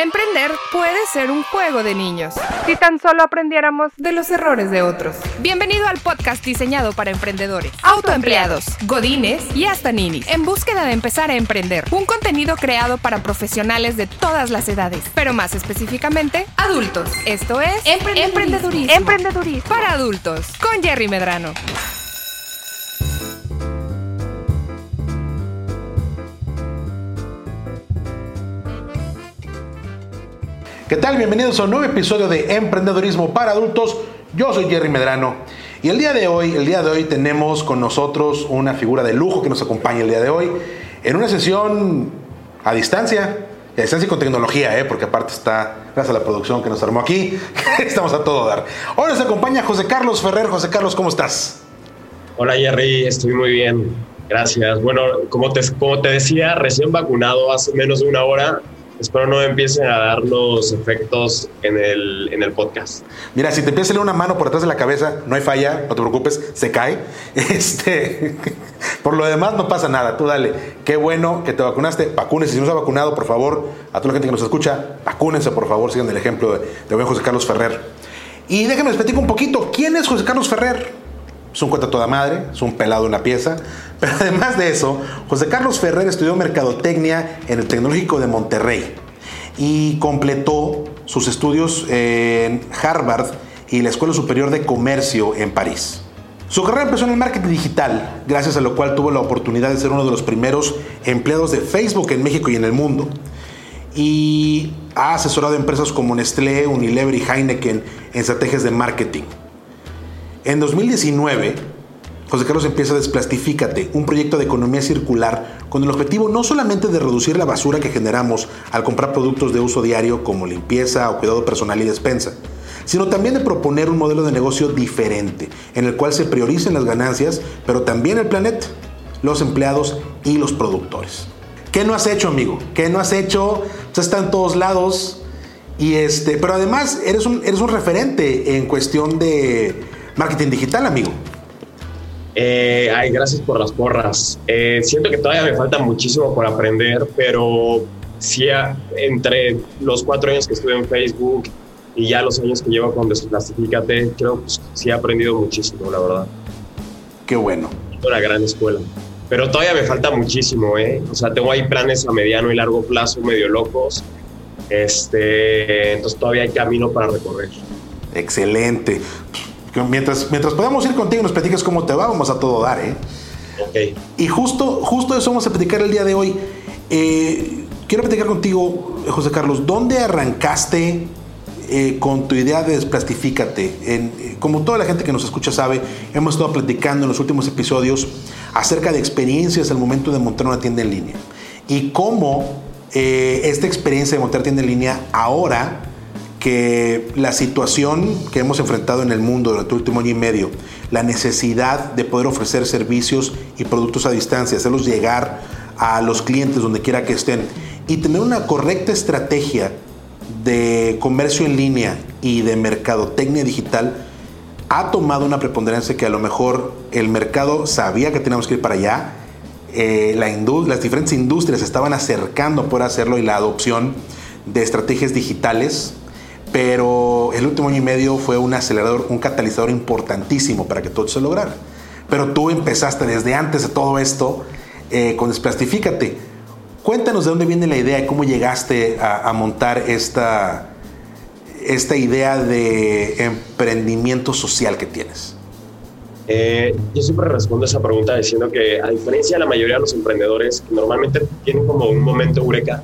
Emprender puede ser un juego de niños, si tan solo aprendiéramos de los errores de otros. Bienvenido al podcast diseñado para emprendedores, autoempleados, godines y hasta ninis, en búsqueda de empezar a emprender. Un contenido creado para profesionales de todas las edades, pero más específicamente, adultos. Esto es Emprendedurismo. Emprendedurismo. Para adultos, con Jerry Medrano. ¿Qué tal? Bienvenidos a un nuevo episodio de Emprendedorismo para Adultos. Yo soy Jerry Medrano y el día de hoy, el día de hoy tenemos con nosotros una figura de lujo que nos acompaña el día de hoy en una sesión a distancia, a distancia y con tecnología, ¿eh? porque aparte está, gracias a la producción que nos armó aquí, estamos a todo dar. Hoy nos acompaña José Carlos Ferrer. José Carlos, ¿cómo estás? Hola Jerry, estoy muy bien, gracias. Bueno, como te, como te decía, recién vacunado hace menos de una hora, Espero no empiecen a dar los efectos en el, en el podcast. Mira, si te empieza a salir una mano por atrás de la cabeza, no hay falla, no te preocupes, se cae. Este, por lo demás no pasa nada, tú dale. Qué bueno que te vacunaste, vacúnese. Si no se ha vacunado, por favor, a toda la gente que nos escucha, vacúnense, por favor, sigan el ejemplo de, de José Carlos Ferrer. Y déjenme les un poquito, ¿quién es José Carlos Ferrer? Es un cuenta toda madre, es un pelado en la pieza. Pero además de eso, José Carlos Ferrer estudió mercadotecnia en el Tecnológico de Monterrey y completó sus estudios en Harvard y la Escuela Superior de Comercio en París. Su carrera empezó en el marketing digital, gracias a lo cual tuvo la oportunidad de ser uno de los primeros empleados de Facebook en México y en el mundo. Y ha asesorado a empresas como Nestlé, Unilever y Heineken en estrategias de marketing. En 2019, José Carlos empieza Desplastifícate, un proyecto de economía circular con el objetivo no solamente de reducir la basura que generamos al comprar productos de uso diario como limpieza o cuidado personal y despensa, sino también de proponer un modelo de negocio diferente, en el cual se prioricen las ganancias, pero también el planeta, los empleados y los productores. ¿Qué no has hecho, amigo? ¿Qué no has hecho? Está en todos lados. Y este, pero además eres un, eres un referente en cuestión de marketing digital, amigo? Eh, ay, gracias por las porras. Eh, siento que todavía me falta muchísimo por aprender, pero sí, entre los cuatro años que estuve en Facebook y ya los años que llevo con Desplastifícate, creo que sí he aprendido muchísimo, la verdad. Qué bueno. Una gran escuela. Pero todavía me falta muchísimo, ¿eh? O sea, tengo ahí planes a mediano y largo plazo medio locos. Este, entonces todavía hay camino para recorrer. Excelente. Mientras, mientras podamos ir contigo y nos platicas cómo te va, vamos a todo dar, ¿eh? Ok. Y justo, justo eso vamos a platicar el día de hoy. Eh, quiero platicar contigo, José Carlos, ¿dónde arrancaste eh, con tu idea de Desplastifícate? En, eh, como toda la gente que nos escucha sabe, hemos estado platicando en los últimos episodios acerca de experiencias al momento de montar una tienda en línea. Y cómo esta experiencia de montar tienda en línea ahora que la situación que hemos enfrentado en el mundo durante el último año y medio, la necesidad de poder ofrecer servicios y productos a distancia, hacerlos llegar a los clientes donde quiera que estén y tener una correcta estrategia de comercio en línea y de mercadotecnia digital ha tomado una preponderancia que a lo mejor el mercado sabía que teníamos que ir para allá, eh, la las diferentes industrias estaban acercando por hacerlo y la adopción de estrategias digitales pero el último año y medio fue un acelerador, un catalizador importantísimo para que todo se lograra. Pero tú empezaste desde antes de todo esto eh, con Desplastifícate. Cuéntanos de dónde viene la idea y cómo llegaste a, montar esta, esta idea de emprendimiento social que tienes. Eh, yo siempre respondo a esa pregunta diciendo que a diferencia de la mayoría de los emprendedores que normalmente tienen como un momento eureka,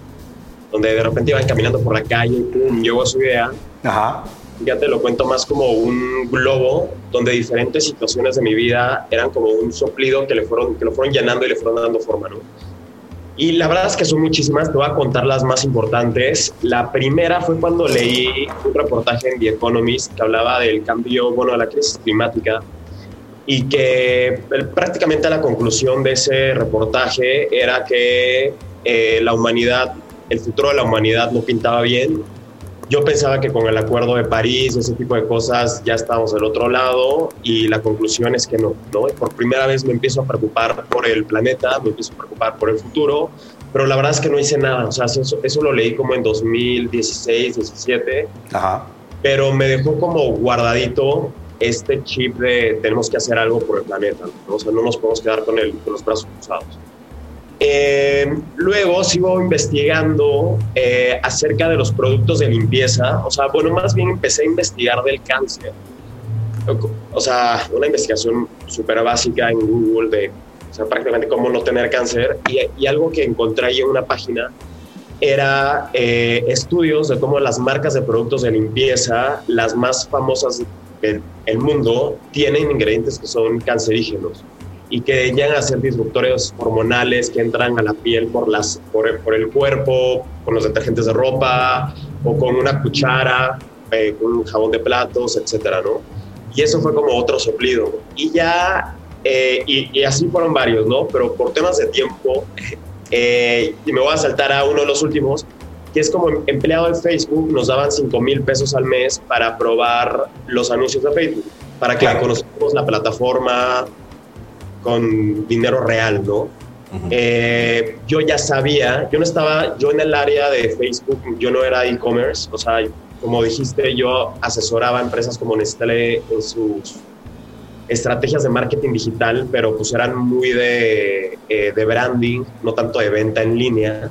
donde de repente iban caminando por la calle y pum, llegó su idea. Ajá. Fíjate, lo cuento más como un globo donde diferentes situaciones de mi vida eran como un soplido que, le fueron, que lo fueron llenando y le fueron dando forma, ¿no? Y la verdad es que son muchísimas, te voy a contar las más importantes. La primera fue cuando leí un reportaje en The Economist que hablaba del cambio, bueno, de la crisis climática y que prácticamente la conclusión de ese reportaje era que eh, la humanidad el futuro de la humanidad no pintaba bien. Yo pensaba que con el acuerdo de París, ese tipo de cosas, ya estábamos del otro lado y la conclusión es que no, ¿no? Por primera vez me empiezo a preocupar por el planeta, me empiezo a preocupar por el futuro, pero la verdad es que no hice nada. O sea, eso, eso lo leí como en 2016, 17. Ajá. Pero me dejó como guardadito este chip de tenemos que hacer algo por el planeta. O sea, no nos podemos quedar con, el, con los brazos cruzados. Eh, luego sigo investigando eh, acerca de los productos de limpieza. O sea, bueno, más bien empecé a investigar del cáncer. O sea, una investigación súper básica en Google de o sea, prácticamente cómo no tener cáncer. Y, y algo que encontré ahí en una página era eh, estudios de cómo las marcas de productos de limpieza, las más famosas del mundo, tienen ingredientes que son cancerígenos y que llegan a ser disruptores hormonales que entran a la piel por, las, por, el cuerpo, con los detergentes de ropa o con una cuchara, eh, con un jabón de platos, etcétera, ¿no? Y eso fue como otro soplido. Y ya, eh, y, así fueron varios, ¿no? Pero por temas de tiempo, eh, y me voy a saltar a uno de los últimos, que es como empleado de Facebook, nos daban 5 mil pesos al mes para probar los anuncios de Facebook, para que conozcamos la plataforma, con dinero real, ¿no? Eh, yo ya sabía, yo no estaba, yo en el área de Facebook, yo no era e-commerce, o sea, como dijiste, yo asesoraba a empresas como Nestlé en sus estrategias de marketing digital, pero pues eran muy de, eh, de branding, no tanto de venta en línea.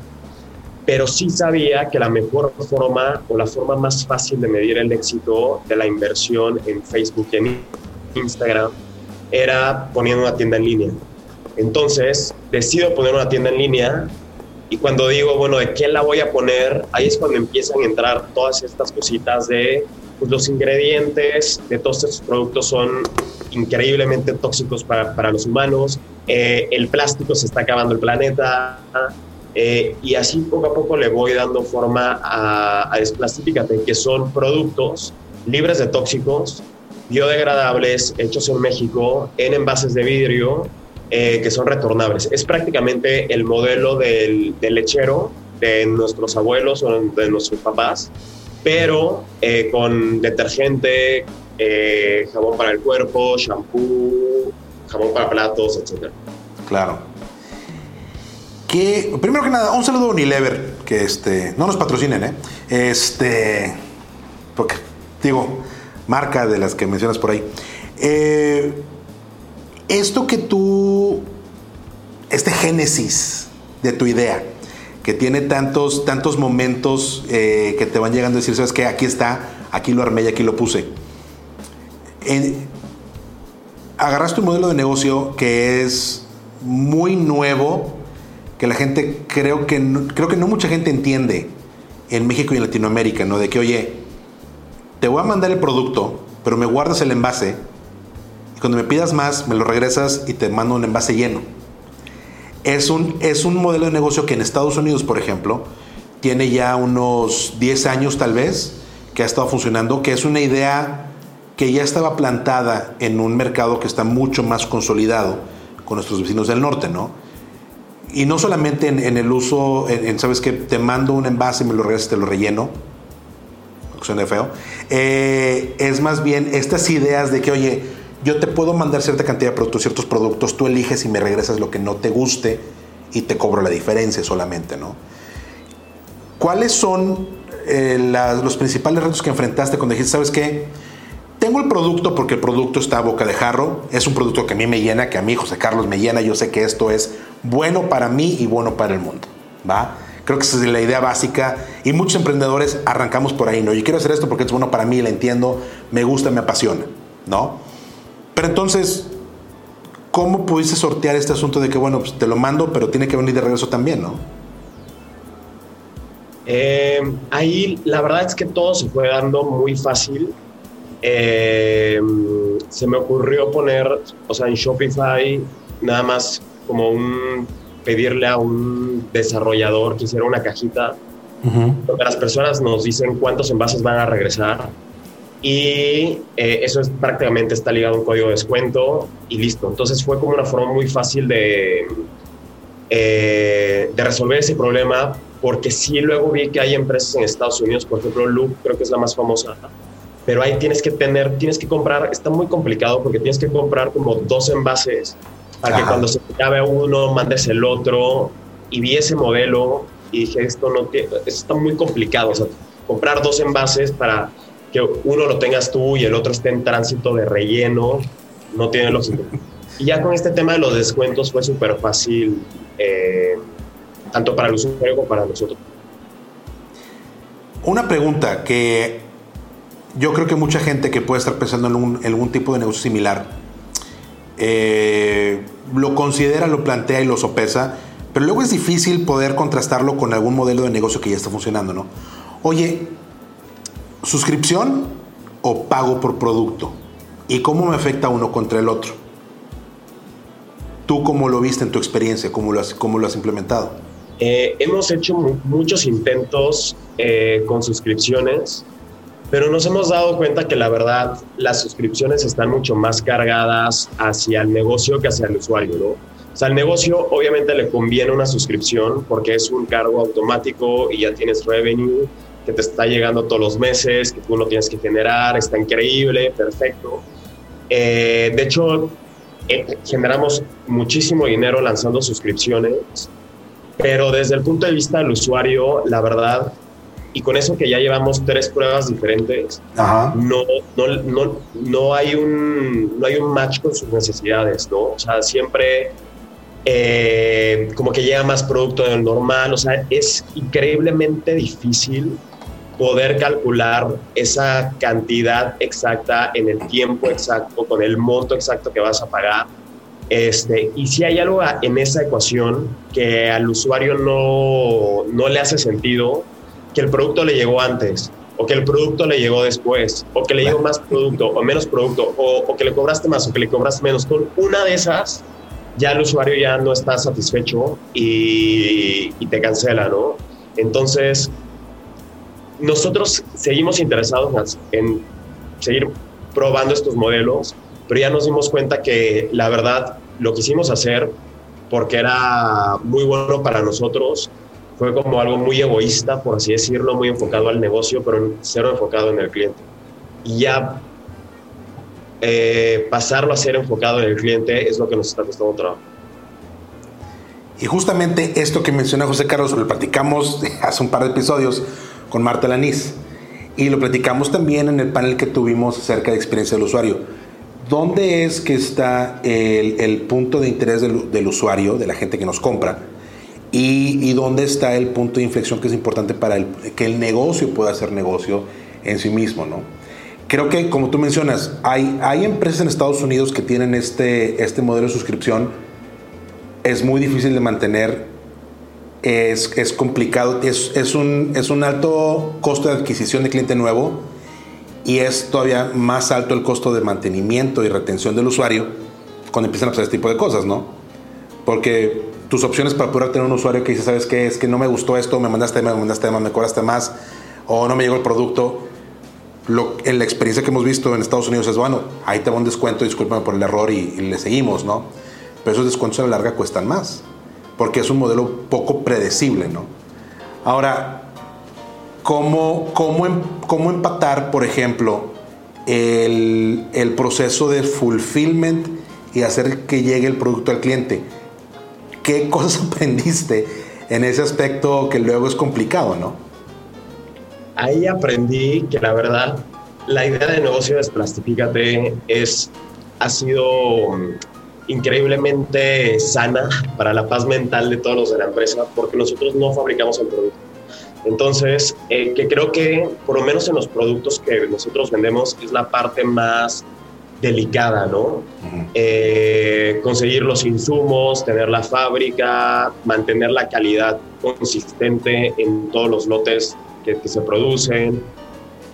Pero sí sabía que la mejor forma o la forma más fácil de medir el éxito de la inversión en Facebook y en Instagram era poniendo una tienda en línea. Entonces, decido poner una tienda en línea y cuando digo, bueno, ¿de qué la voy a poner? Ahí es cuando empiezan a entrar todas estas cositas de pues, los ingredientes de todos estos productos son increíblemente tóxicos para, para los humanos, eh, el plástico se está acabando el planeta, eh, y así poco a poco le voy dando forma a, a Desplastifícate, que son productos libres de tóxicos, biodegradables hechos en México en envases de vidrio eh, que son retornables. Es prácticamente el modelo del, lechero de nuestros abuelos o de nuestros papás, pero eh, con detergente, eh, jabón para el cuerpo, shampoo, jabón para platos, etc. Claro. Que, primero que nada, un saludo a Unilever, que este, no nos patrocinen, ¿eh? Este, porque, digo, marca de las que mencionas por ahí. Eh, esto que tú, este génesis de tu idea, que tiene tantos, tantos momentos eh, que te van llegando a decir, sabes que aquí está, aquí lo armé y aquí lo puse. agarraste un modelo de negocio que es muy nuevo, que la gente creo que creo que no mucha gente entiende en México y en Latinoamérica, ¿no? De que, oye, te voy a mandar el producto, pero me guardas el envase y cuando me pidas más, me lo regresas y te mando un envase lleno. Es un, es un modelo de negocio que en Estados Unidos, por ejemplo, tiene ya unos 10 años tal vez, que ha estado funcionando, que es una idea que ya estaba plantada en un mercado que está mucho más consolidado con nuestros vecinos del norte, ¿no? Y no solamente en, el uso, en, ¿sabes que Te mando un envase me lo regresas te lo relleno, eh, es más bien estas ideas de que, oye, yo te puedo mandar cierta cantidad de productos, ciertos productos, tú eliges y me regresas lo que no te guste y te cobro la diferencia solamente, ¿no? ¿Cuáles son eh, los principales retos que enfrentaste cuando dijiste, sabes qué? Tengo el producto porque el producto está a boca de jarro, es un producto que a mí me llena, que a mí José Carlos me llena, yo sé que esto es bueno para mí y bueno para el mundo, ¿va? Creo que esa es la idea básica y muchos emprendedores arrancamos por ahí, ¿no? Yo quiero hacer esto porque es bueno para mí, la entiendo, me gusta, me apasiona, ¿no? Pero entonces, ¿cómo pudiste sortear este asunto de que, bueno, pues te lo mando, pero tiene que venir de regreso también, ¿no? Eh, ahí la verdad es que todo se fue dando muy fácil. Eh, se me ocurrió poner, o sea, en Shopify, nada más como un pedirle a un desarrollador que hiciera una cajita donde las personas nos dicen cuántos envases van a regresar y eh, eso es prácticamente está ligado a un código de descuento y listo. Entonces fue como una forma muy fácil de, eh, de resolver ese problema porque sí luego vi que hay empresas en Estados Unidos, por ejemplo Loop creo que es la más famosa, pero ahí tienes que tener, tienes que comprar, está muy complicado porque tienes que comprar como dos envases para que cuando se acabe uno mandes el otro y vi ese modelo y dije, esto, no esto está muy complicado, o sea, comprar dos envases para que uno lo tengas tú y el otro esté en tránsito de relleno, no tiene lógica. Y ya con este tema de los descuentos fue súper fácil, eh, tanto para el usuario como para nosotros. Una pregunta que yo creo que mucha gente que puede estar pensando en, algún tipo de negocio similar eh, lo considera, lo plantea y lo sopesa, pero luego es difícil poder contrastarlo con algún modelo de negocio que ya está funcionando, ¿no? Oye, suscripción o pago por producto y cómo me afecta uno contra el otro. ¿Tú cómo lo viste en tu experiencia? ¿Cómo lo has, cómo lo has implementado? Eh, hemos hecho muchos intentos eh, con suscripciones, pero nos hemos dado cuenta que la verdad las suscripciones están mucho más cargadas hacia el negocio que hacia el usuario, ¿no? O sea, al negocio obviamente le conviene una suscripción porque es un cargo automático y ya tienes revenue que te está llegando todos los meses, que tú no tienes que generar, está increíble, perfecto. Eh, de hecho, generamos muchísimo dinero lanzando suscripciones pero desde el punto de vista del usuario, la verdad, y con eso que ya llevamos tres pruebas diferentes, No, no, no, no, hay un, no hay un match con sus necesidades, ¿no? O sea, siempre eh, como que llega más producto del normal, o sea, es increíblemente difícil poder calcular esa cantidad exacta en el tiempo exacto, con el monto exacto que vas a pagar. Este, y si hay algo en esa ecuación que al usuario no, no le hace sentido, que el producto le llegó antes, o que el producto le llegó después, o que le llegó más producto o menos producto, o, que le cobraste más o que le cobraste menos, con una de esas ya el usuario ya no está satisfecho y, y te cancela, ¿no? Entonces, nosotros seguimos interesados en seguir probando estos modelos pero ya nos dimos cuenta que la verdad lo quisimos hacer porque era muy bueno para nosotros, fue como algo muy egoísta, por así decirlo, muy enfocado al negocio, pero cero enfocado en el cliente. Y ya eh, pasarlo a ser enfocado en el cliente es lo que nos está costando trabajo. Y justamente esto que menciona José Carlos, lo platicamos hace un par de episodios con Marta Lanís y lo platicamos también en el panel que tuvimos acerca de experiencia del usuario ¿dónde es que está el, punto de interés del, usuario, de la gente que nos compra? Y, dónde está el punto de inflexión que es importante para que el negocio pueda ser negocio en sí mismo, ¿no? Creo que, como tú mencionas, hay, hay empresas en Estados Unidos que tienen este, este modelo de suscripción. Es muy difícil de mantener, es, es complicado, es, es, un, es un alto costo de adquisición de cliente nuevo y es todavía más alto el costo de mantenimiento y retención del usuario cuando empiezan a pasar este tipo de cosas, ¿no? Porque tus opciones para poder tener un usuario que dice, ¿sabes qué? Es que no me gustó esto, me mandaste más, me mandaste más, me cobraste más, o no me llegó el producto. Lo, en la experiencia que hemos visto en Estados Unidos es, bueno, ahí te va un descuento, discúlpame por el error y, y le seguimos, ¿no? Pero esos descuentos a la larga cuestan más, porque es un modelo poco predecible, ¿no? Ahora, cómo, cómo, em, cómo empatar, por ejemplo, el, el, proceso de fulfillment y hacer que llegue el producto al cliente. ¿Qué cosas aprendiste en ese aspecto que luego es complicado, no? Ahí aprendí que la verdad, la idea de negocio Desplastifícate es, ha sido mm, increíblemente sana para la paz mental de todos los de la empresa porque nosotros no fabricamos el producto entonces, eh, que creo que por lo menos en los productos que nosotros vendemos es la parte más delicada, ¿no? Eh, conseguir los insumos, tener la fábrica, mantener la calidad consistente en todos los lotes que, que se producen.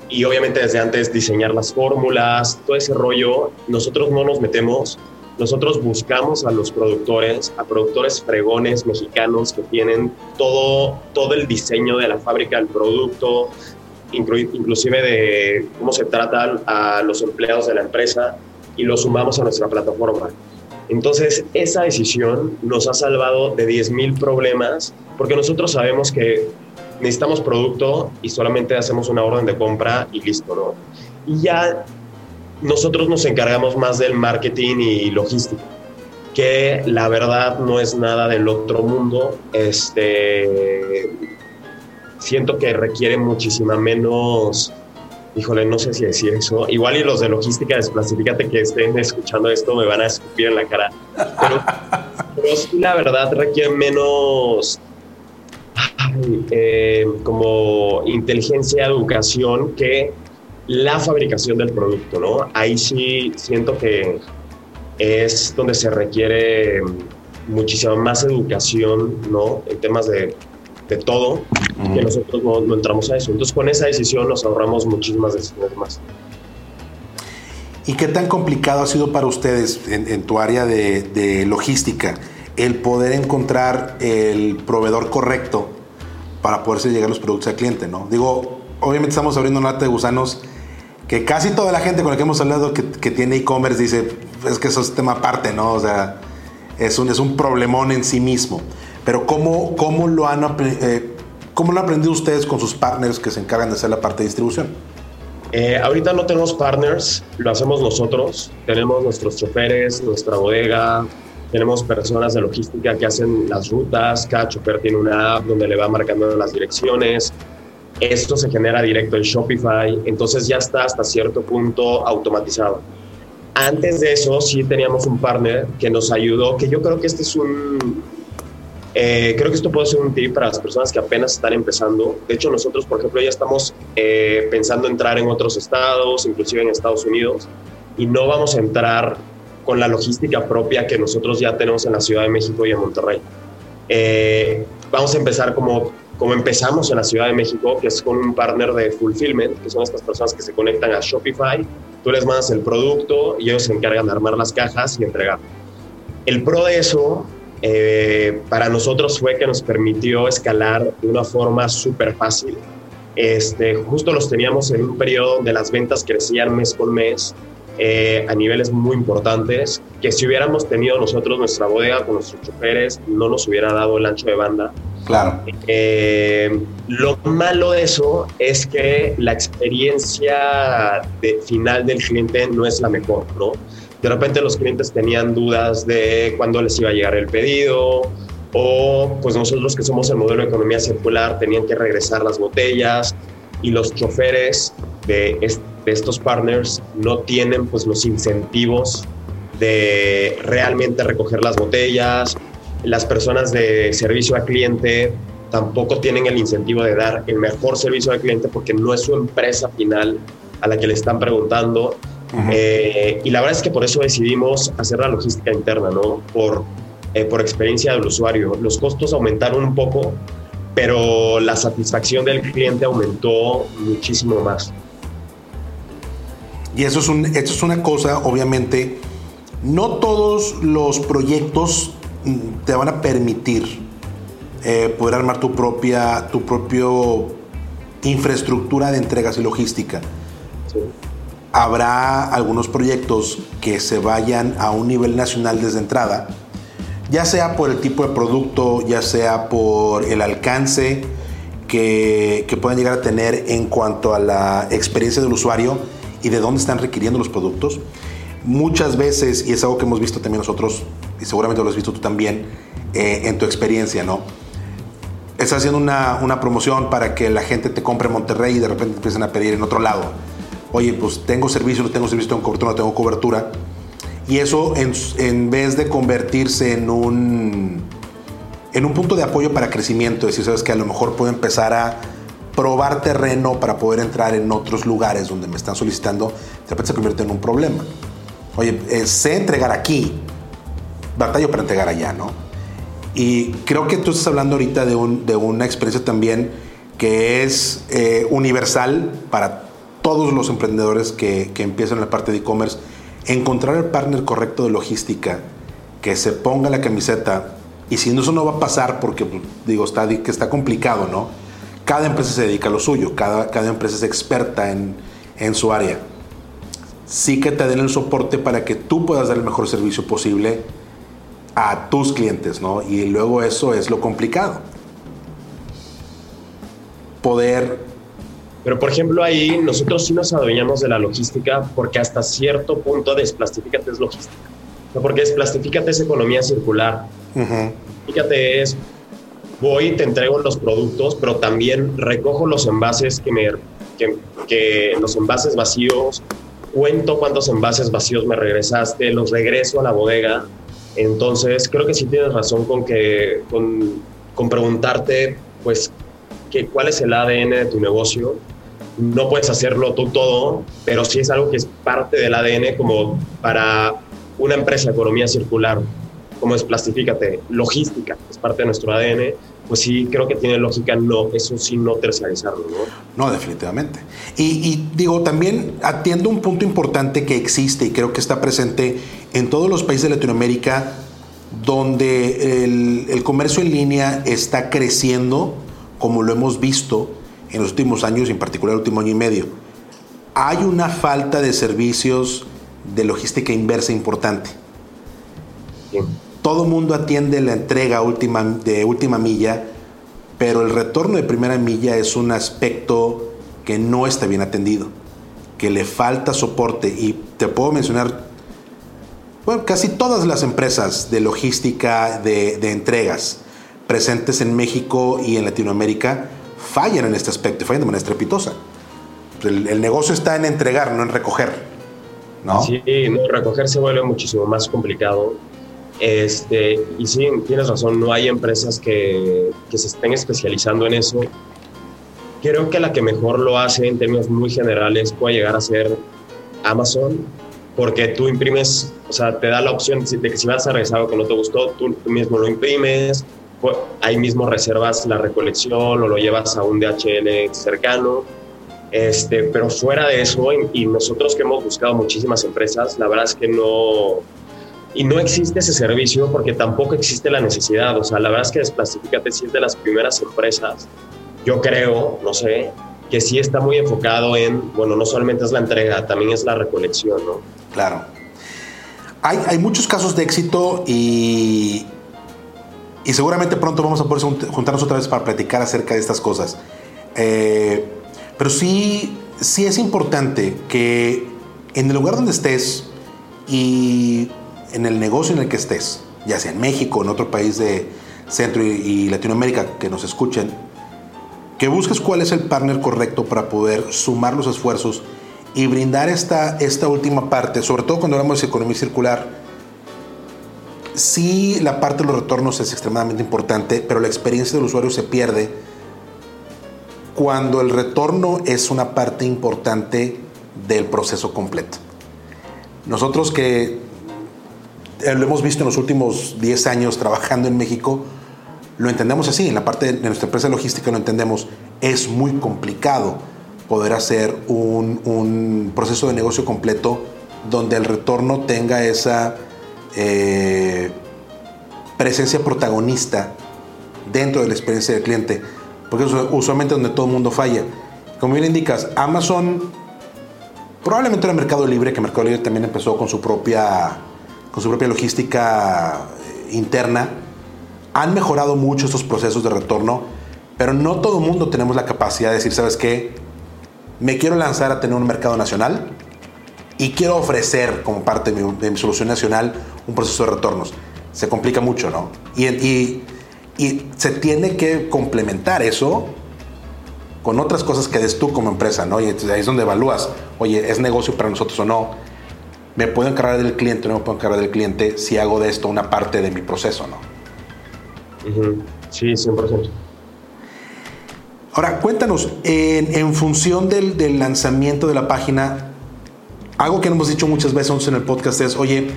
Y obviamente desde antes diseñar las fórmulas, todo ese rollo, nosotros no nos metemos. Nosotros buscamos a los productores, a productores fregones mexicanos que tienen todo, todo el diseño de la fábrica del producto, inclusive de cómo se trata a los empleados de la empresa y lo sumamos a nuestra plataforma. Entonces, esa decisión nos ha salvado de 10.000 problemas porque nosotros sabemos que necesitamos producto y solamente hacemos una orden de compra y listo, ¿no? Y ya nosotros nos encargamos más del marketing y logística. que la verdad no es nada del otro mundo. Este, siento que requiere muchísima menos, híjole, no sé si decir eso. Igual y los de logística, desclasifícate que estén escuchando esto, me van a escupir en la cara. Pero, pero sí, la verdad requiere menos eh, como inteligencia, educación que la fabricación del producto, ¿no? Ahí sí siento que es donde se requiere muchísima más educación, ¿no? En temas de, de todo, que nosotros no, entramos a eso. Entonces, con esa decisión nos ahorramos muchísimas decisiones más. ¿Y qué tan complicado ha sido para ustedes en, tu área de, de, logística el poder encontrar el proveedor correcto para poderse llegar los productos al cliente, ¿no? Digo, obviamente estamos abriendo una lata de gusanos que casi toda la gente con la que hemos hablado que, que tiene e-commerce dice, es que eso es tema aparte, ¿no? O sea, es un, es un problemón en sí mismo. Pero ¿cómo, cómo, lo han, eh, ¿cómo lo han aprendido ustedes con sus partners que se encargan de hacer la parte de distribución? Eh, ahorita no tenemos partners, lo hacemos nosotros. Tenemos nuestros choferes, nuestra bodega, tenemos personas de logística que hacen las rutas, cada chofer tiene una app donde le va marcando las direcciones. Esto se genera directo en Shopify, entonces ya está hasta cierto punto automatizado. Antes de eso sí teníamos un partner que nos ayudó, que yo creo que este es un... Eh, creo que esto puede ser un tip para las personas que apenas están empezando. De hecho, nosotros, por ejemplo, ya estamos eh, pensando entrar en otros estados, inclusive en Estados Unidos, y no vamos a entrar con la logística propia que nosotros ya tenemos en la Ciudad de México y en Monterrey. Eh, vamos a empezar como, como empezamos en la Ciudad de México, que es con un partner de fulfillment, que son estas personas que se conectan a Shopify, tú les mandas el producto y ellos se encargan de armar las cajas y entregar. El pro de eso eh, para nosotros fue que nos permitió escalar de una forma súper fácil. Este, justo los teníamos en un periodo donde las ventas crecían mes con mes eh, a niveles muy importantes, que si hubiéramos tenido nosotros nuestra bodega con nuestros choferes, no nos hubiera dado el ancho de banda. Claro. Eh, lo malo de eso es que la experiencia de, final del cliente no es la mejor, ¿no? De repente los clientes tenían dudas de cuándo les iba a llegar el pedido, o pues nosotros que somos el modelo de economía circular tenían que regresar las botellas y los choferes de, estos partners no tienen pues los incentivos de realmente recoger las botellas, las personas de servicio al cliente tampoco tienen el incentivo de dar el mejor servicio al cliente porque no es su empresa final a la que le están preguntando. Eh, y la verdad es que por eso decidimos hacer la logística interna, ¿no? Por, eh, por experiencia del usuario. Los costos aumentaron un poco, pero la satisfacción del cliente aumentó muchísimo más. Y eso es, un, eso es una cosa, obviamente, no todos los proyectos mm, te van a permitir eh, poder armar tu propia tu propio infraestructura de entregas y logística. Habrá algunos proyectos que se vayan a un nivel nacional desde entrada, ya sea por el tipo de producto, ya sea por el alcance que, que llegar a tener en cuanto a la experiencia del usuario y de dónde están requiriendo los productos. Muchas veces, y es algo que hemos visto también nosotros, y seguramente lo has visto tú también eh, en tu experiencia, ¿no? Estás haciendo una, una, promoción para que la gente te compre en Monterrey y de repente te empiezan a pedir en otro lado. Oye, pues tengo servicio, no tengo servicio, tengo cobertura, no tengo cobertura. Y eso, en, en vez de convertirse en un, en un punto de apoyo para crecimiento, es decir, sabes que a lo mejor puedo empezar a probar terreno para poder entrar en otros lugares donde me están solicitando, de repente se convierte en un problema. Oye, eh, sé entregar aquí, batallo para entregar allá, ¿no? Y creo que tú estás hablando ahorita de, un, de una experiencia también que es eh, universal para todos los emprendedores que, que empiezan la parte de e-commerce. Encontrar el partner correcto de logística, que se ponga la camiseta, y si no, eso no va a pasar porque, digo, está, que está complicado, ¿no? cada empresa se dedica a lo suyo, cada, cada empresa es experta en, en su área. Sí que te den el soporte para que tú puedas dar el mejor servicio posible a tus clientes, ¿no? Y luego eso es lo complicado. Poder... Pero por ejemplo ahí nosotros sí nos adueñamos de la logística porque hasta cierto punto Desplastifícate es logística. Porque es plastifícate es economía circular. Fíjate, es voy, te entrego los productos, pero también recojo los envases que me, que, que los envases vacíos, cuento cuántos envases vacíos me regresaste, los regreso a la bodega. Entonces, creo que sí tienes razón con que, con, con preguntarte, pues, que, cuál es el ADN de tu negocio. No puedes hacerlo tú todo, pero sí es algo que es parte del ADN como para una empresa de economía circular, como es Plastifícate, logística, es parte de nuestro ADN pues sí creo que tiene lógica no, eso sí no tercerizarlo, ¿no? No, definitivamente. Y, digo, también atiendo un punto importante que existe y creo que está presente en todos los países de Latinoamérica donde el, comercio en línea está creciendo, como lo hemos visto en los últimos años, en particular el último año y medio. Hay una falta de servicios de logística inversa importante. Todo mundo atiende la entrega última, de última milla, pero el retorno de primera milla es un aspecto que no está bien atendido, que le falta soporte. Y te puedo mencionar, bueno, casi todas las empresas de logística de, entregas presentes en México y en Latinoamérica fallan en este aspecto, fallan de manera estrepitosa. El, el negocio está en entregar, no en recoger. ¿no? Sí, no, recoger se vuelve muchísimo más complicado este, y sí, tienes razón, no hay empresas que, que, se estén especializando en eso. Creo que la que mejor lo hace en términos muy generales puede llegar a ser Amazon, porque tú imprimes, o sea, te da la opción de que si vas a regresar algo que no te gustó, tú, tú mismo lo imprimes, ahí mismo reservas la recolección o lo llevas a un DHL cercano. Este, pero fuera de eso, y nosotros que hemos buscado muchísimas empresas, la verdad es que no, y no existe ese servicio porque tampoco existe la necesidad. O sea, la verdad es que Desplastifícate sí es de las primeras empresas, yo creo, no sé, que sí está muy enfocado en, bueno, no solamente es la entrega, también es la recolección, ¿no? Claro. Hay, hay muchos casos de éxito y, y seguramente pronto vamos a poder juntarnos otra vez para platicar acerca de estas cosas. Eh, pero sí, sí es importante que en el lugar donde estés y en el negocio en el que estés, ya sea en México en otro país de Centro y, Latinoamérica que nos escuchen, que busques cuál es el partner correcto para poder sumar los esfuerzos y brindar esta, esta última parte, sobre todo cuando hablamos de economía circular. Sí, la parte de los retornos es extremadamente importante, pero la experiencia del usuario se pierde cuando el retorno es una parte importante del proceso completo. Nosotros que eh, lo hemos visto en los últimos 10 años trabajando en México, lo entendemos así, en la parte de nuestra empresa logística lo entendemos, es muy complicado poder hacer un, proceso de negocio completo donde el retorno tenga esa eh, presencia protagonista dentro de la experiencia del cliente, porque es usualmente donde todo el mundo falla. Como bien indicas, Amazon probablemente era Mercado Libre, que Mercado Libre también empezó con su propia con su propia logística eh, interna, han mejorado mucho estos procesos de retorno, pero no todo el mundo tenemos la capacidad de decir, ¿sabes qué? Me quiero lanzar a tener un mercado nacional y quiero ofrecer como parte de mi, solución nacional un proceso de retornos. Se complica mucho, ¿no? Y, y, y se tiene que complementar eso con otras cosas que des tú como empresa, ¿no? Y ahí es donde evalúas, oye, ¿es negocio para nosotros o no? me puedo encargar del cliente o no me puedo encargar del cliente si hago de esto una parte de mi proceso, ¿no? Sí, 100%. Ahora, cuéntanos, en, función del, del, lanzamiento de la página, algo que hemos dicho muchas veces en el podcast es, oye,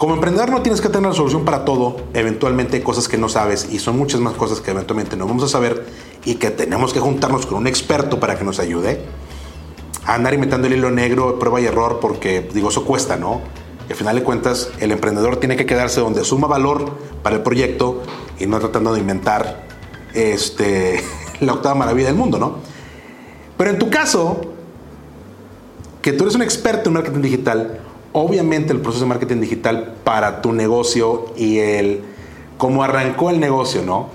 como emprendedor no tienes que tener la solución para todo, eventualmente hay cosas que no sabes y son muchas más cosas que eventualmente no vamos a saber y que tenemos que juntarnos con un experto para que nos ayude andar inventando el hilo negro, prueba y error, porque digo, eso cuesta, ¿no? Y al final de cuentas, el emprendedor tiene que quedarse donde suma valor para el proyecto y no tratando de inventar este, la octava maravilla del mundo, ¿no? Pero en tu caso, que tú eres un experto en marketing digital, obviamente el proceso de marketing digital para tu negocio y el cómo arrancó el negocio, ¿no?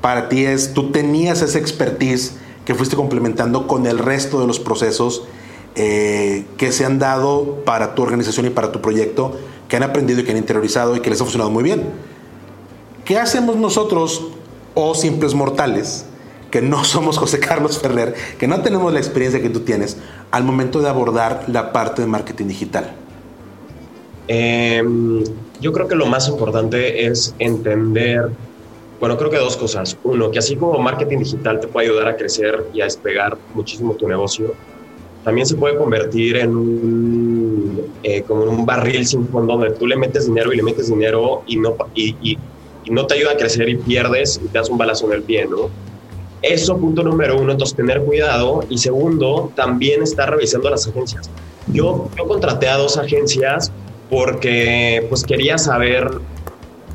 Para ti es, tú tenías esa expertise que fuiste complementando con el resto de los procesos eh, que se han dado para tu organización y para tu proyecto, que han aprendido y que han interiorizado y que les ha funcionado muy bien. ¿Qué hacemos nosotros, oh simples mortales, que no somos José Carlos Ferrer, que no tenemos la experiencia que tú tienes, al momento de abordar la parte de marketing digital? Em, yo creo que lo más importante es entender, bueno, creo que dos cosas. Uno, que así como marketing digital te puede ayudar a crecer y a despegar muchísimo tu negocio, también se puede convertir en un, eh, como un barril sin fondo donde tú le metes dinero y le metes dinero y no, y, y, y no te ayuda a crecer y pierdes y te das un balazo en el pie, ¿no? Eso, punto número uno, entonces tener cuidado. Y segundo, también estar revisando las agencias. Yo, yo contraté a dos agencias porque pues quería saber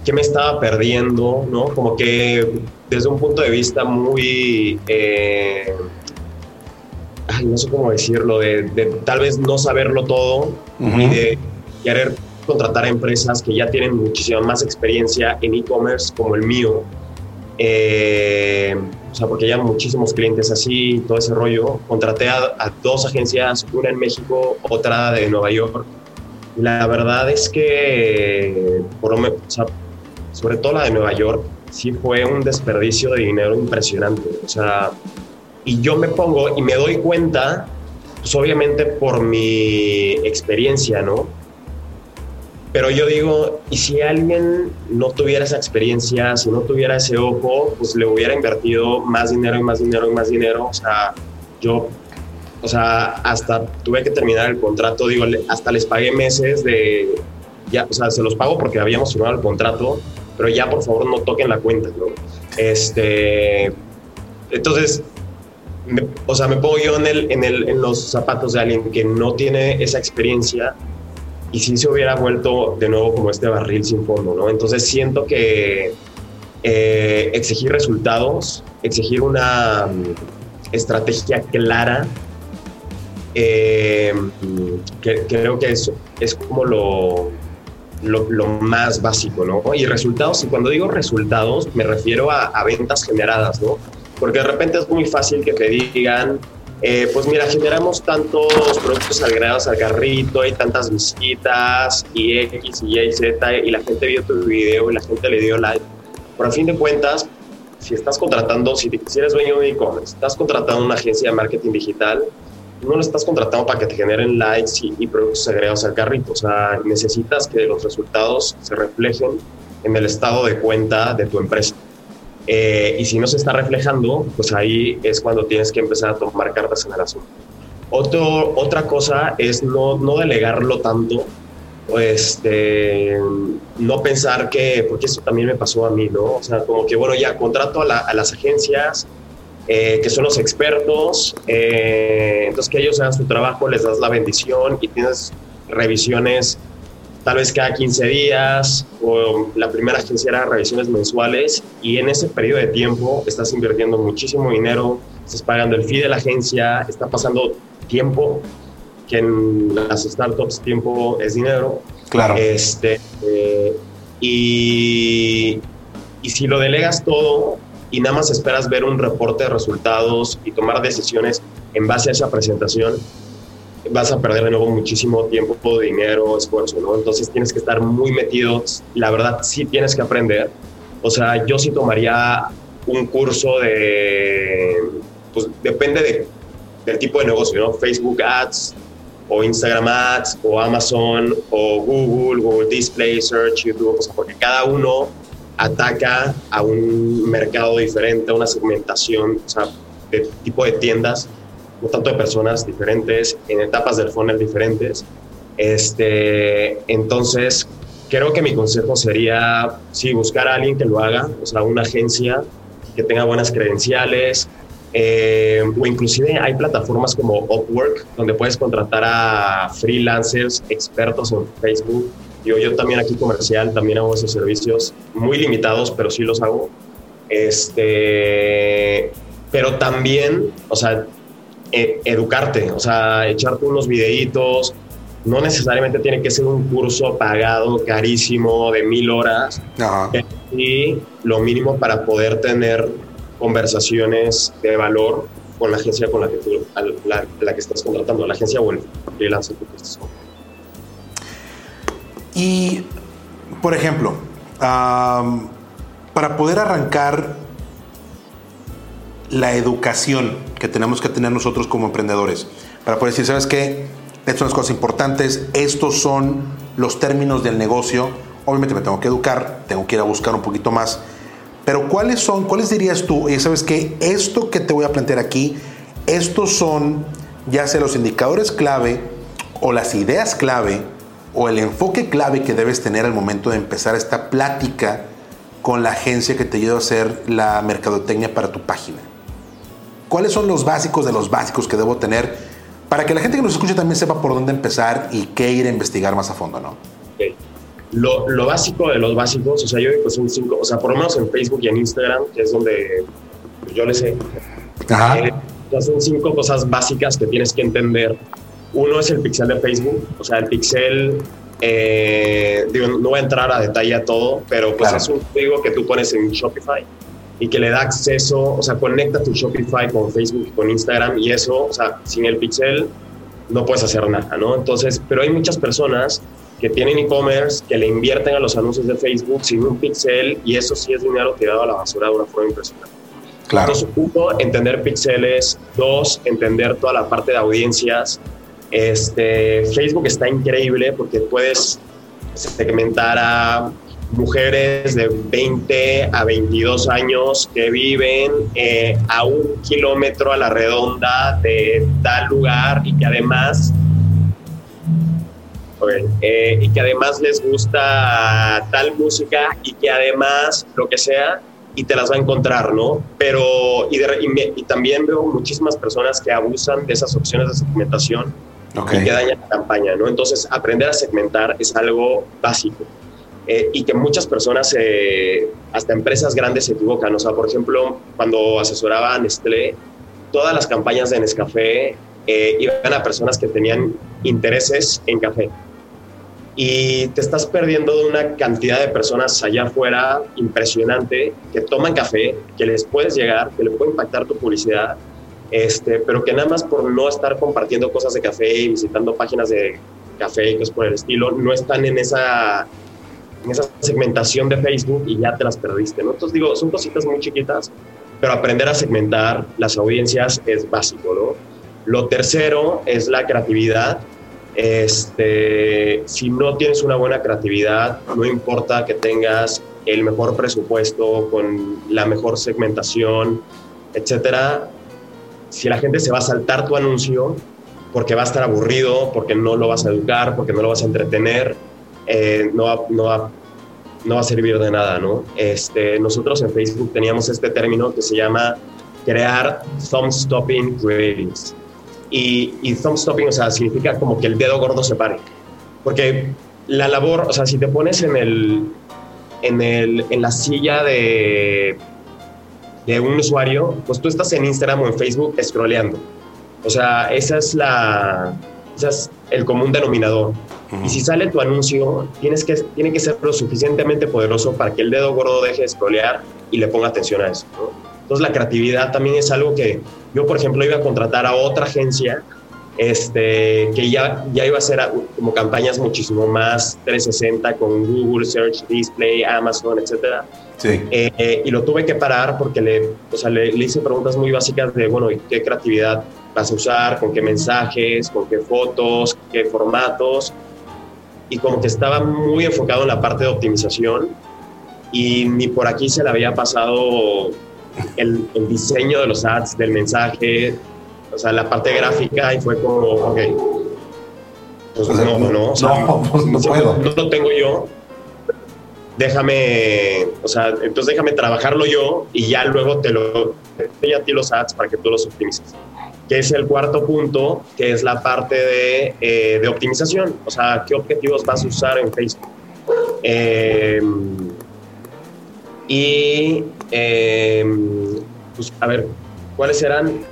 qué me estaba perdiendo, ¿no? Como que desde un punto de vista muy... Eh, no sé cómo decirlo, de, tal vez no saberlo todo y de querer contratar a empresas que ya tienen muchísima más experiencia en e-commerce como el mío. Eh, o sea, porque ya muchísimos clientes así y todo ese rollo. Contraté a, a, dos agencias, una en México, otra de Nueva York. La verdad es que, sobre todo la de Nueva York, sí fue un desperdicio de dinero impresionante. O sea, y yo me pongo y me doy cuenta, pues obviamente por mi experiencia, ¿no? Pero yo digo, ¿y si alguien no tuviera esa experiencia, si no tuviera ese ojo, pues le hubiera invertido más dinero y más dinero y más dinero? O sea, yo, o sea, hasta tuve que terminar el contrato, digo, hasta les pagué meses de, ya, o sea, se los pago porque habíamos firmado el contrato, pero ya por favor no toquen la cuenta, ¿no? Este, entonces, o sea, me pongo yo en, el, en, el, en los zapatos de alguien que no tiene esa experiencia y si se hubiera vuelto de nuevo como este barril sin fondo, ¿no? Entonces siento que eh, exigir resultados, exigir una mm, estrategia clara, eh, que, creo que es, es como lo, lo, lo, más básico, ¿no? Y resultados, y cuando digo resultados, me refiero a, a ventas generadas, ¿no? porque de repente es muy fácil que te digan, eh, pues mira, generamos tantos productos agregados al carrito, hay tantas visitas y X y Y Z, y la gente vio tu video y la gente le dio like. Pero a fin de cuentas, si estás contratando, si, eres dueño de e-commerce, estás contratando una agencia de marketing digital, no lo estás contratando para que te generen likes y, y productos agregados al carrito. O sea, necesitas que los resultados se reflejen en el estado de cuenta de tu empresa. Eh, y si no se está reflejando, pues ahí es cuando tienes que empezar a tomar cartas en el asunto. Otro, otra cosa es no, no delegarlo tanto, este, no pensar que, porque eso también me pasó a mí, ¿no? O sea, como que, bueno, ya contrato a, a las agencias eh, que son los expertos, eh, entonces que ellos hagan su trabajo, les das la bendición y tienes revisiones tal vez cada 15 días, o la primera agencia era revisiones mensuales, y en ese periodo de tiempo estás invirtiendo muchísimo dinero, estás pagando el fee de la agencia, está pasando tiempo, que en las startups tiempo es dinero. Claro. Este, eh, y, y si lo delegas todo y nada más esperas ver un reporte de resultados y tomar decisiones en base a esa presentación, vas a perder de nuevo muchísimo tiempo, dinero, esfuerzo, ¿no? Entonces tienes que estar muy metido. La verdad, sí tienes que aprender. O sea, yo sí tomaría un curso de, pues depende de, del tipo de negocio, ¿no? Facebook Ads o Instagram Ads o Amazon o Google, Google Display, Search, YouTube, o porque cada uno ataca a un mercado diferente, a una segmentación, o sea, de tipo de tiendas un tanto de personas diferentes, en etapas del funnel diferentes. Este, entonces, creo que mi consejo sería, sí, buscar a alguien que lo haga, o sea, una agencia que tenga buenas credenciales, eh, o inclusive hay plataformas como Upwork, donde puedes contratar a freelancers expertos en Facebook. Yo, yo también aquí comercial, también hago esos servicios, muy limitados, pero sí los hago. Este, pero también, o sea, e, educarte, o sea, echarte unos videitos. No necesariamente tiene que ser un curso pagado carísimo de mil horas, y lo mínimo para poder tener conversaciones de valor con la agencia con la que, la, que estás contratando, la agencia o el freelancer que estás Y, por ejemplo, para poder arrancar la educación que tenemos que tener nosotros como emprendedores, para poder decir, ¿sabes qué? Estas son las cosas importantes, estos son los términos del negocio. Obviamente me tengo que educar, tengo que ir a buscar un poquito más. Pero ¿cuáles son, cuáles dirías tú? Y sabes que esto que te voy a plantear aquí, estos son ya sea los indicadores clave o las ideas clave o el enfoque clave que debes tener al momento de empezar esta plática con la agencia que te ayuda a hacer la mercadotecnia para tu página. ¿Cuáles son los básicos de los básicos que debo tener para que la gente que nos escuche también sepa por dónde empezar y qué ir a investigar más a fondo, ¿no? Lo, básico de los básicos, o sea, yo digo que son cinco, o sea, por lo menos en Facebook y en Instagram, que es donde yo les sé. Ajá. Eh, son cinco cosas básicas que tienes que entender. Uno es el pixel de Facebook, o sea, el pixel, eh, digo, no voy a entrar a detalle a todo, pero pues es un código que tú pones en Shopify y que le da acceso, o sea, conecta tu Shopify con Facebook y con Instagram y eso, o sea, sin el pixel no puedes hacer nada, ¿no? Entonces, pero hay muchas personas que tienen e-commerce, que le invierten a los anuncios de Facebook sin un pixel y eso sí es dinero tirado a la basura de una forma impresionante. Claro. Entonces, uno, entender píxeles. Dos, entender toda la parte de audiencias. Este, Facebook está increíble porque puedes segmentar a mujeres de 20 a 22 años que viven eh, a un kilómetro a la redonda de tal lugar y que además eh, y que además les gusta tal música y que además lo que sea y te las va a encontrar, ¿no? Pero, y, y, también veo muchísimas personas que abusan de esas opciones de segmentación y que dañan la campaña, ¿no? Entonces, aprender a segmentar es algo básico. Eh, y que muchas personas, eh, hasta empresas grandes, se equivocan. O sea, por ejemplo, cuando asesoraba a Nestlé, todas las campañas de Nescafé eh, iban a personas que tenían intereses en café y te estás perdiendo de una cantidad de personas allá afuera impresionante que toman café, que les puedes llegar, que le puede impactar tu publicidad, este, pero que nada más por no estar compartiendo cosas de café y visitando páginas de café y cosas por el estilo, no están en esa, en esa segmentación de Facebook y ya te las perdiste. ¿no? Entonces digo, son cositas muy chiquitas, pero aprender a segmentar las audiencias es básico. ¿no? Lo tercero es la creatividad este, si no tienes una buena creatividad, no importa que tengas el mejor presupuesto, con la mejor segmentación, etcétera, si la gente se va a saltar tu anuncio porque va a estar aburrido, porque no lo vas a educar, porque no lo vas a entretener, eh, no, va, no, va, no va a servir de nada, ¿no? Este, nosotros en Facebook teníamos este término que se llama crear thumb stopping creatives y, y thumb stopping, o sea, significa como que el dedo gordo se pare. Porque la labor, o sea, si te pones en el, en, el, en la silla de, de un usuario, pues tú estás en Instagram o en Facebook scrolleando. O sea, esa es la, ese es el común denominador. Y si sale tu anuncio, tienes que, tiene que ser lo suficientemente poderoso para que el dedo gordo deje de scrollear y le ponga atención a eso. ¿no? Entonces la creatividad también es algo que yo, por ejemplo, iba a contratar a otra agencia este, que ya, ya iba a hacer como campañas muchísimo más 360 con Google, Search, Display, Amazon, etc. Sí. Eh, y lo tuve que parar porque le, o sea, le, le, hice preguntas muy básicas de, bueno, ¿qué creatividad vas a usar? ¿Con qué mensajes? ¿Con qué fotos? ¿Qué formatos? Y como que estaba muy enfocado en la parte de optimización y ni por aquí se le había pasado el, diseño de los ads, del mensaje, o sea, la parte gráfica y fue como, ok, pues no, no, no, no, pues no puedo. No lo tengo yo, déjame, o sea, entonces déjame trabajarlo yo y ya luego te lo doy a ti los ads para que tú los optimices. Que es el cuarto punto, que es la parte de, eh, de optimización. O sea, ¿qué objetivos vas a usar en Facebook? Eh, y, em, pues, a ver, ¿cuáles serán?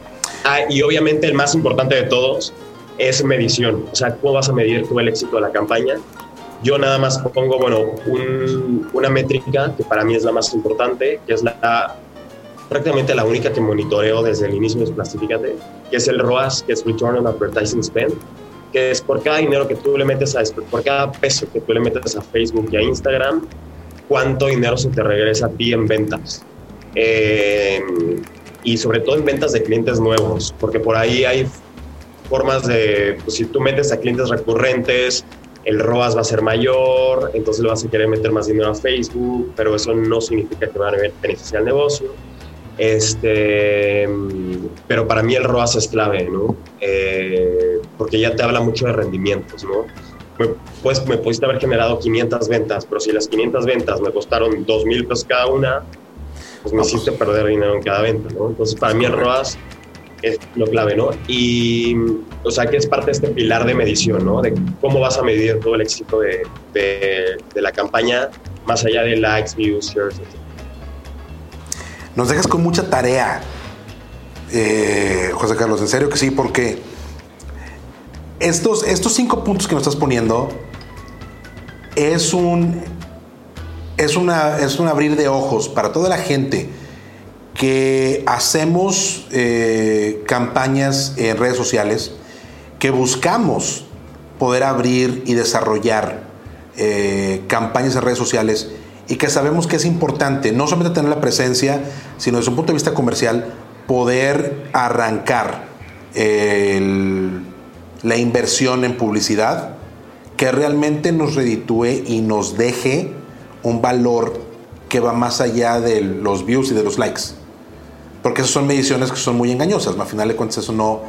Ah, y obviamente el más importante de todos es medición. O sea, ¿cómo vas a medir tú el éxito de la campaña? Yo nada más pongo, bueno, una métrica que para mí es la más importante, que es la prácticamente la única que monitoreo desde el inicio de Plastifícate, que es el ROAS, que es Return on Advertising Spend, que es por cada dinero que tú le metes a, por cada peso que tú le metes a Facebook y a Instagram, cuánto dinero se te regresa a ti en ventas. Eh, y sobre todo en ventas de clientes nuevos, porque por ahí hay formas de, pues si tú metes a clientes recurrentes, el ROAS va a ser mayor, entonces le vas a querer meter más dinero a Facebook, pero eso no significa que va a beneficiar el negocio. Este, pero para mí el ROAS es clave, ¿no? Eh, porque ya te habla mucho de rendimientos, ¿no? Pues me pudiste haber generado 500 ventas, pero si las 500 ventas me costaron 2 mil pesos cada una, pues me hiciste perder dinero en cada venta, ¿no? Entonces para mí el ROAS es lo clave, ¿no? Y, o sea, que es parte de este pilar de medición, ¿no? De cómo vas a medir todo el éxito de, de, la campaña, más allá de likes, views, shares, etc. Nos dejas con mucha tarea, eh, José Carlos, en serio que sí, porque estos, estos cinco puntos que nos estás poniendo es un, es, una, es un abrir de ojos para toda la gente que hacemos eh, campañas en redes sociales, que buscamos poder abrir y desarrollar eh, campañas en redes sociales y que sabemos que es importante no solamente tener la presencia, sino desde un punto de vista comercial, poder arrancar la inversión en publicidad que realmente nos reditúe y nos deje un valor que va más allá de los views y de los likes porque esas son mediciones que son muy engañosas. Al final de cuentas, eso no.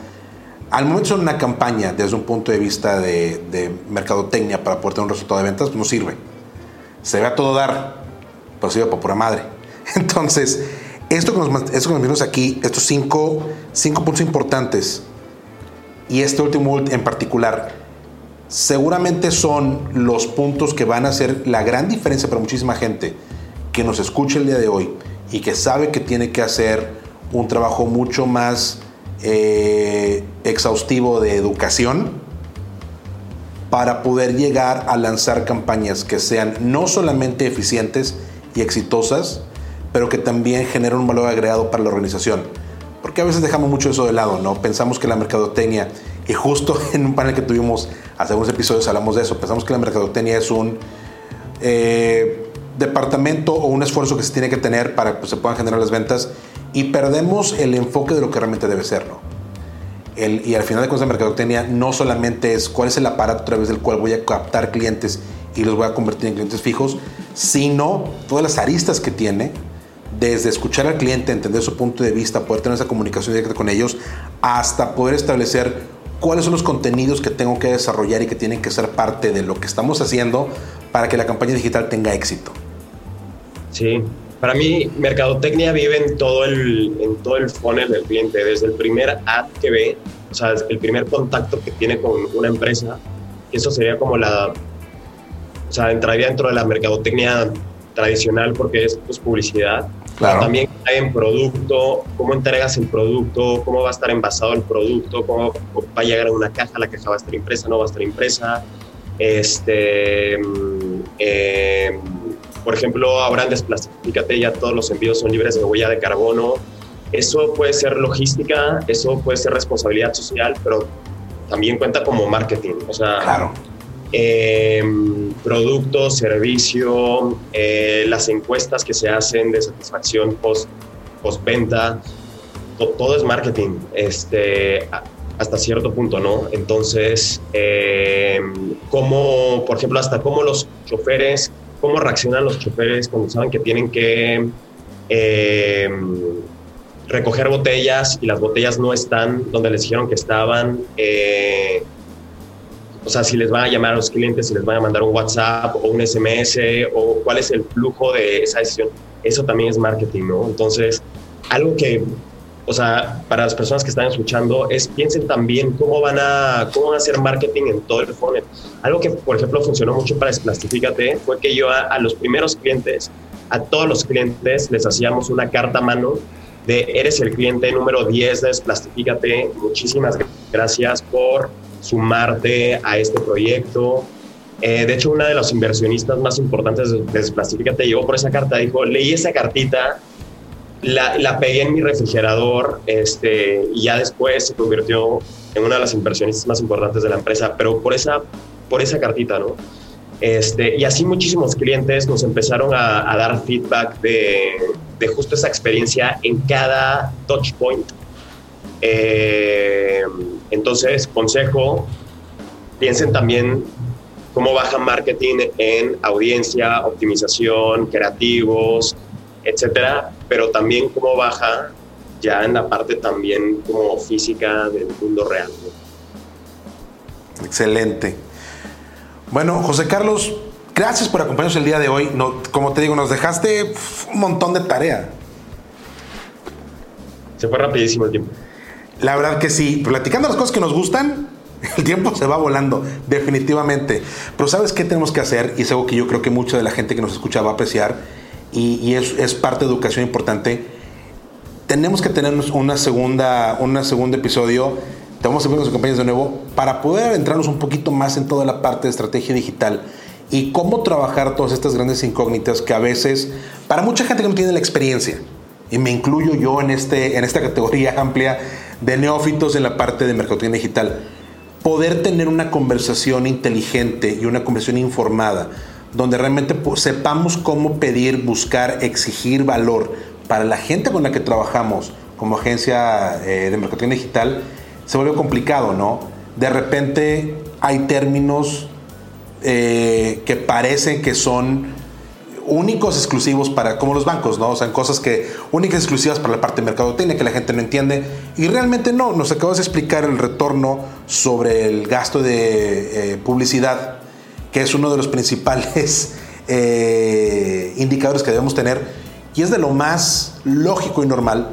Al momento son una campaña desde un punto de vista de, mercadotecnia para poder tener un resultado de ventas, no sirve. Se ve a todo dar, pero sirve por pura madre. Entonces, esto que nos, esto que nos aquí, estos cinco, cinco puntos importantes, y este último en particular, seguramente son los puntos que van a hacer la gran diferencia para muchísima gente que nos escucha el día de hoy y que sabe que tiene que hacer un trabajo mucho más eh, exhaustivo de educación para poder llegar a lanzar campañas que sean no solamente eficientes y exitosas, pero que también generen un valor agregado para la organización. Porque a veces dejamos mucho eso de lado, ¿no? Pensamos que la mercadotecnia, y justo en un panel que tuvimos hace unos episodios hablamos de eso, pensamos que la mercadotecnia es un eh, departamento o un esfuerzo que se tiene que tener para que pues, se puedan generar las ventas y perdemos el enfoque de lo que realmente debe ser. El, y al final de cuentas, la mercadotecnia no solamente es cuál es el aparato a través del cual voy a captar clientes y los voy a convertir en clientes fijos, sino todas las aristas que tiene, desde escuchar al cliente, entender su punto de vista, poder tener esa comunicación directa con ellos, hasta poder establecer cuáles son los contenidos que tengo que desarrollar y que tienen que ser parte de lo que estamos haciendo para que la campaña digital tenga éxito. Sí, para mí, mercadotecnia vive en todo el, en todo el funnel del cliente, desde el primer ad que ve, o sea, el primer contacto que tiene con una empresa, eso sería como la, o sea, entraría dentro de la mercadotecnia tradicional porque es pues, publicidad. Claro. También hay en producto, cómo entregas el producto, cómo va a estar envasado el producto, cómo va a llegar a una caja, la caja va a estar impresa, no va a estar impresa. Este, mm, eh, por ejemplo, ahora en Desplastifícate ya todos los envíos son libres de huella de carbono. Eso puede ser logística, eso puede ser responsabilidad social, pero también cuenta como marketing. O sea, claro. Eh, producto, servicio, eh, las encuestas que se hacen de satisfacción post, postventa, todo es marketing. Este, hasta cierto punto, ¿no? Entonces, eh, por ejemplo, hasta cómo los choferes cómo reaccionan los choferes cuando saben que tienen que eh, recoger botellas y las botellas no están donde les dijeron que estaban. Eh, o sea, si les van a llamar a los clientes, si les van a mandar un WhatsApp o un SMS o cuál es el flujo de esa decisión. Eso también es marketing, ¿no? Entonces, algo que o sea, para las personas que están escuchando, es piensen también cómo van a, cómo van a hacer marketing en todo el funnel. Algo que, por ejemplo, funcionó mucho para Desplastifícate fue que yo a, los primeros clientes, a todos los clientes, les hacíamos una carta a mano de eres el cliente número 10 de Desplastifícate, muchísimas gracias por sumarte a este proyecto. Eh, de hecho, una de los inversionistas más importantes de Desplastifícate llegó por esa carta, dijo, leí esa cartita la, pegué en mi refrigerador este, y ya después se convirtió en una de las inversionistas más importantes de la empresa, pero por esa, por esa cartita, ¿no? Este, y así muchísimos clientes nos empezaron a, dar feedback de, de, justo esa experiencia en cada touch point. Eh, entonces, consejo, piensen también cómo baja marketing en audiencia, optimización, creativos, etcétera, pero también cómo baja ya en la parte también como física del mundo real. Excelente. Bueno, José Carlos, gracias por acompañarnos el día de hoy. No, como te digo, nos dejaste un montón de tarea. Se fue rapidísimo el tiempo. La verdad que sí, platicando las cosas que nos gustan, el tiempo se va volando, definitivamente. Pero ¿sabes qué tenemos que hacer? Y es algo que yo creo que mucha de la gente que nos escucha va a apreciar y, es, es, parte de educación importante. Tenemos que tener una segunda, una segundo episodio te vamos a ver con compañeros de nuevo para poder adentrarnos un poquito más en toda la parte de estrategia digital y cómo trabajar todas estas grandes incógnitas que a veces, para mucha gente que no tiene la experiencia, y me incluyo yo en, este, en esta categoría amplia de neófitos en la parte de mercadotecnia digital, poder tener una conversación inteligente y una conversación informada, donde realmente sepamos cómo pedir, buscar, exigir valor para la gente con la que trabajamos como agencia eh, de mercadotecnia digital, se vuelve complicado, ¿no? De repente hay términos eh, que parecen que son únicos, exclusivos para, como los bancos, ¿no? O sea, cosas que únicas, exclusivas para la parte de mercadotecnia que la gente no entiende. Y realmente no, nos acabas de explicar el retorno sobre el gasto de eh, publicidad, que es uno de los principales eh, indicadores que debemos tener. Y es de lo más lógico y normal.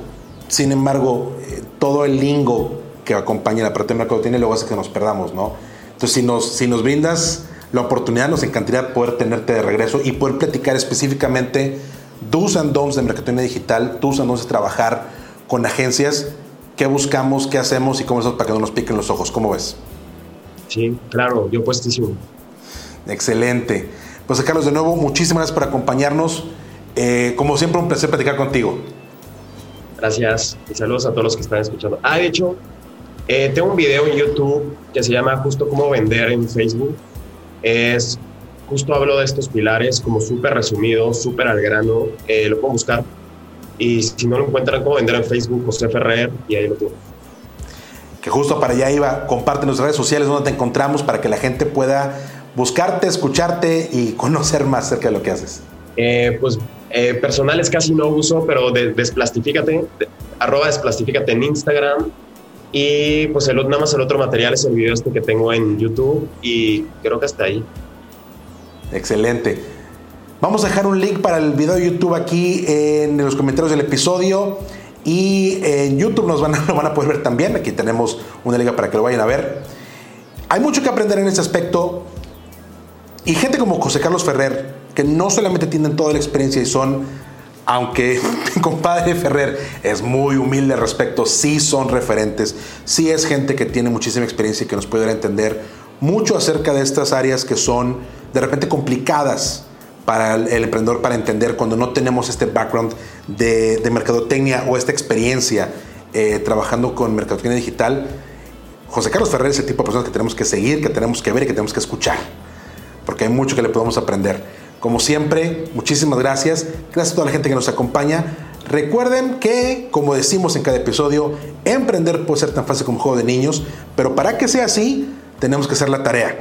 Sin embargo, todo el lingo que acompaña la parte de mercadotecnia luego hace que nos perdamos, ¿no? Entonces, si nos, si nos brindas la oportunidad, nos encantaría poder tenerte de regreso y poder platicar específicamente do's and don'ts de mercadotecnia digital, do's and don'ts de trabajar con agencias, qué buscamos, qué hacemos y cómo es para que no nos piquen los ojos. ¿Cómo ves? Sí, claro, yo puestísimo. Excelente. Pues Carlos, de nuevo, muchísimas gracias por acompañarnos. Eh, como siempre, un placer platicar contigo. Gracias y saludos a todos los que están escuchando. Ah, de hecho, eh, tengo un video en YouTube que se llama Justo cómo vender en Facebook. Es justo hablo de estos pilares como súper resumido, súper al grano. Eh, lo puedo buscar. Y si no lo encuentran, cómo vender en Facebook, José Ferrer, y ahí lo tengo. Que justo para allá iba, comparte en redes sociales donde te encontramos para que la gente pueda buscarte, escucharte y conocer más acerca de lo que haces. Eh, pues personales casi no uso, pero de, desplastifícate, arroba desplastifícate en Instagram, y pues el, nada más el otro material es el video este que tengo en YouTube y creo que hasta ahí. Excelente. Vamos a dejar un link para el video de YouTube aquí en los comentarios del episodio. Y en YouTube nos van a, lo van a poder ver también. Aquí tenemos una liga para que lo vayan a ver. Hay mucho que aprender en este aspecto. Y gente como José Carlos Ferrer, que no solamente tienen toda la experiencia y son aunque mi compadre Ferrer es muy humilde al respecto, sí son referentes, sí es gente que tiene muchísima experiencia y que nos puede dar entender mucho acerca de estas áreas que son de repente complicadas para el, emprendedor para entender cuando no tenemos este background de, mercadotecnia o esta experiencia eh, trabajando con mercadotecnia digital. José Carlos Ferrer es el tipo de personas que tenemos que seguir, que tenemos que ver y que tenemos que escuchar, porque hay mucho que le podemos aprender. Como siempre, muchísimas gracias. Gracias a toda la gente que nos acompaña. Recuerden que, como decimos en cada episodio, emprender puede ser tan fácil como un juego de niños, pero para que sea así, tenemos que hacer la tarea.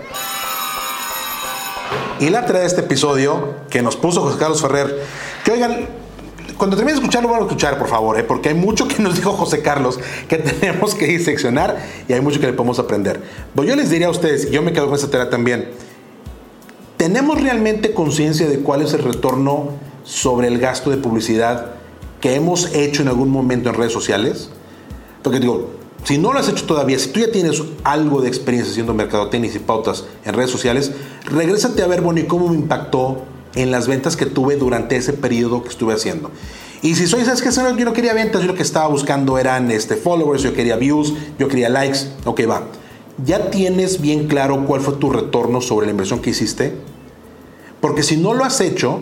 Y la tarea de este episodio que nos puso José Carlos Ferrer, que oigan, cuando termine de escucharlo, van a escuchar, por favor, ¿eh? porque hay mucho que nos dijo José Carlos que tenemos que diseccionar y hay mucho que le podemos aprender. Pues yo les diría a ustedes, yo me quedo con esta tarea también, ¿Tenemos realmente conciencia de cuál es el retorno sobre el gasto de publicidad que hemos hecho en algún momento en redes sociales? Porque digo, si no lo has hecho todavía, si tú ya tienes algo de experiencia haciendo mercadotecnia y pautas en redes sociales, regrésate a ver, bueno, ¿y cómo me impactó en las ventas que tuve durante ese periodo que estuve haciendo? Y si soy, ¿sabes qué? Yo no quería ventas, yo lo que estaba buscando eran este, followers, yo quería views, yo quería likes, ok, va. ¿Ya tienes bien claro cuál fue tu retorno sobre la inversión que hiciste? Porque si no lo has hecho,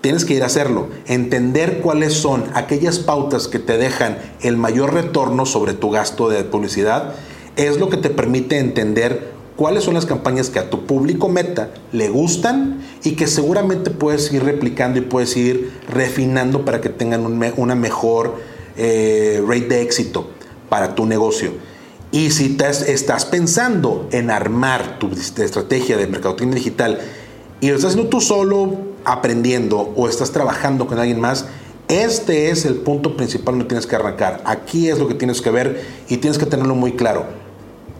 tienes que ir a hacerlo. Entender cuáles son aquellas pautas que te dejan el mayor retorno sobre tu gasto de publicidad. es lo que te permite entender cuáles son las campañas que a tu público meta le gustan y que seguramente puedes ir replicando y puedes ir refinando para que tengan una mejor eh, rate de éxito para tu negocio. Y si estás pensando en armar tu estrategia de mercadotecnia digital y lo estás haciendo tú solo aprendiendo o estás trabajando con alguien más, este es el punto principal donde tienes que arrancar. Aquí es lo que tienes que ver y tienes que tenerlo muy claro.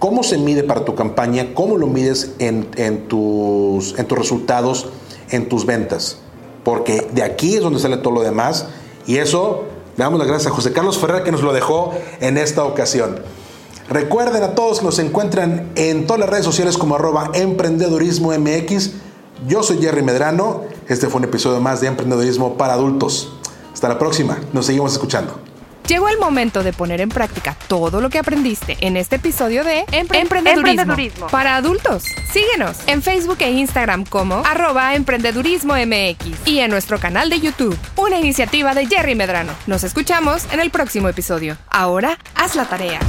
¿Cómo se mide para tu campaña? ¿Cómo lo mides en, tus, en tus resultados, en tus ventas? Porque de aquí es donde sale todo lo demás y eso le damos las gracias a José Carlos Ferrer que nos lo dejó en esta ocasión. Recuerden a todos que nos encuentran en todas las redes sociales como arroba emprendedurismo MX. Yo soy Jerry Medrano. Este fue un episodio más de Emprendedurismo para Adultos. Hasta la próxima. Nos seguimos escuchando. Llegó el momento de poner en práctica todo lo que aprendiste en este episodio de emprendedurismo, para adultos. Síguenos en Facebook e Instagram como arroba emprendedurismo MX y en nuestro canal de YouTube, una iniciativa de Jerry Medrano. Nos escuchamos en el próximo episodio. Ahora, haz la tarea.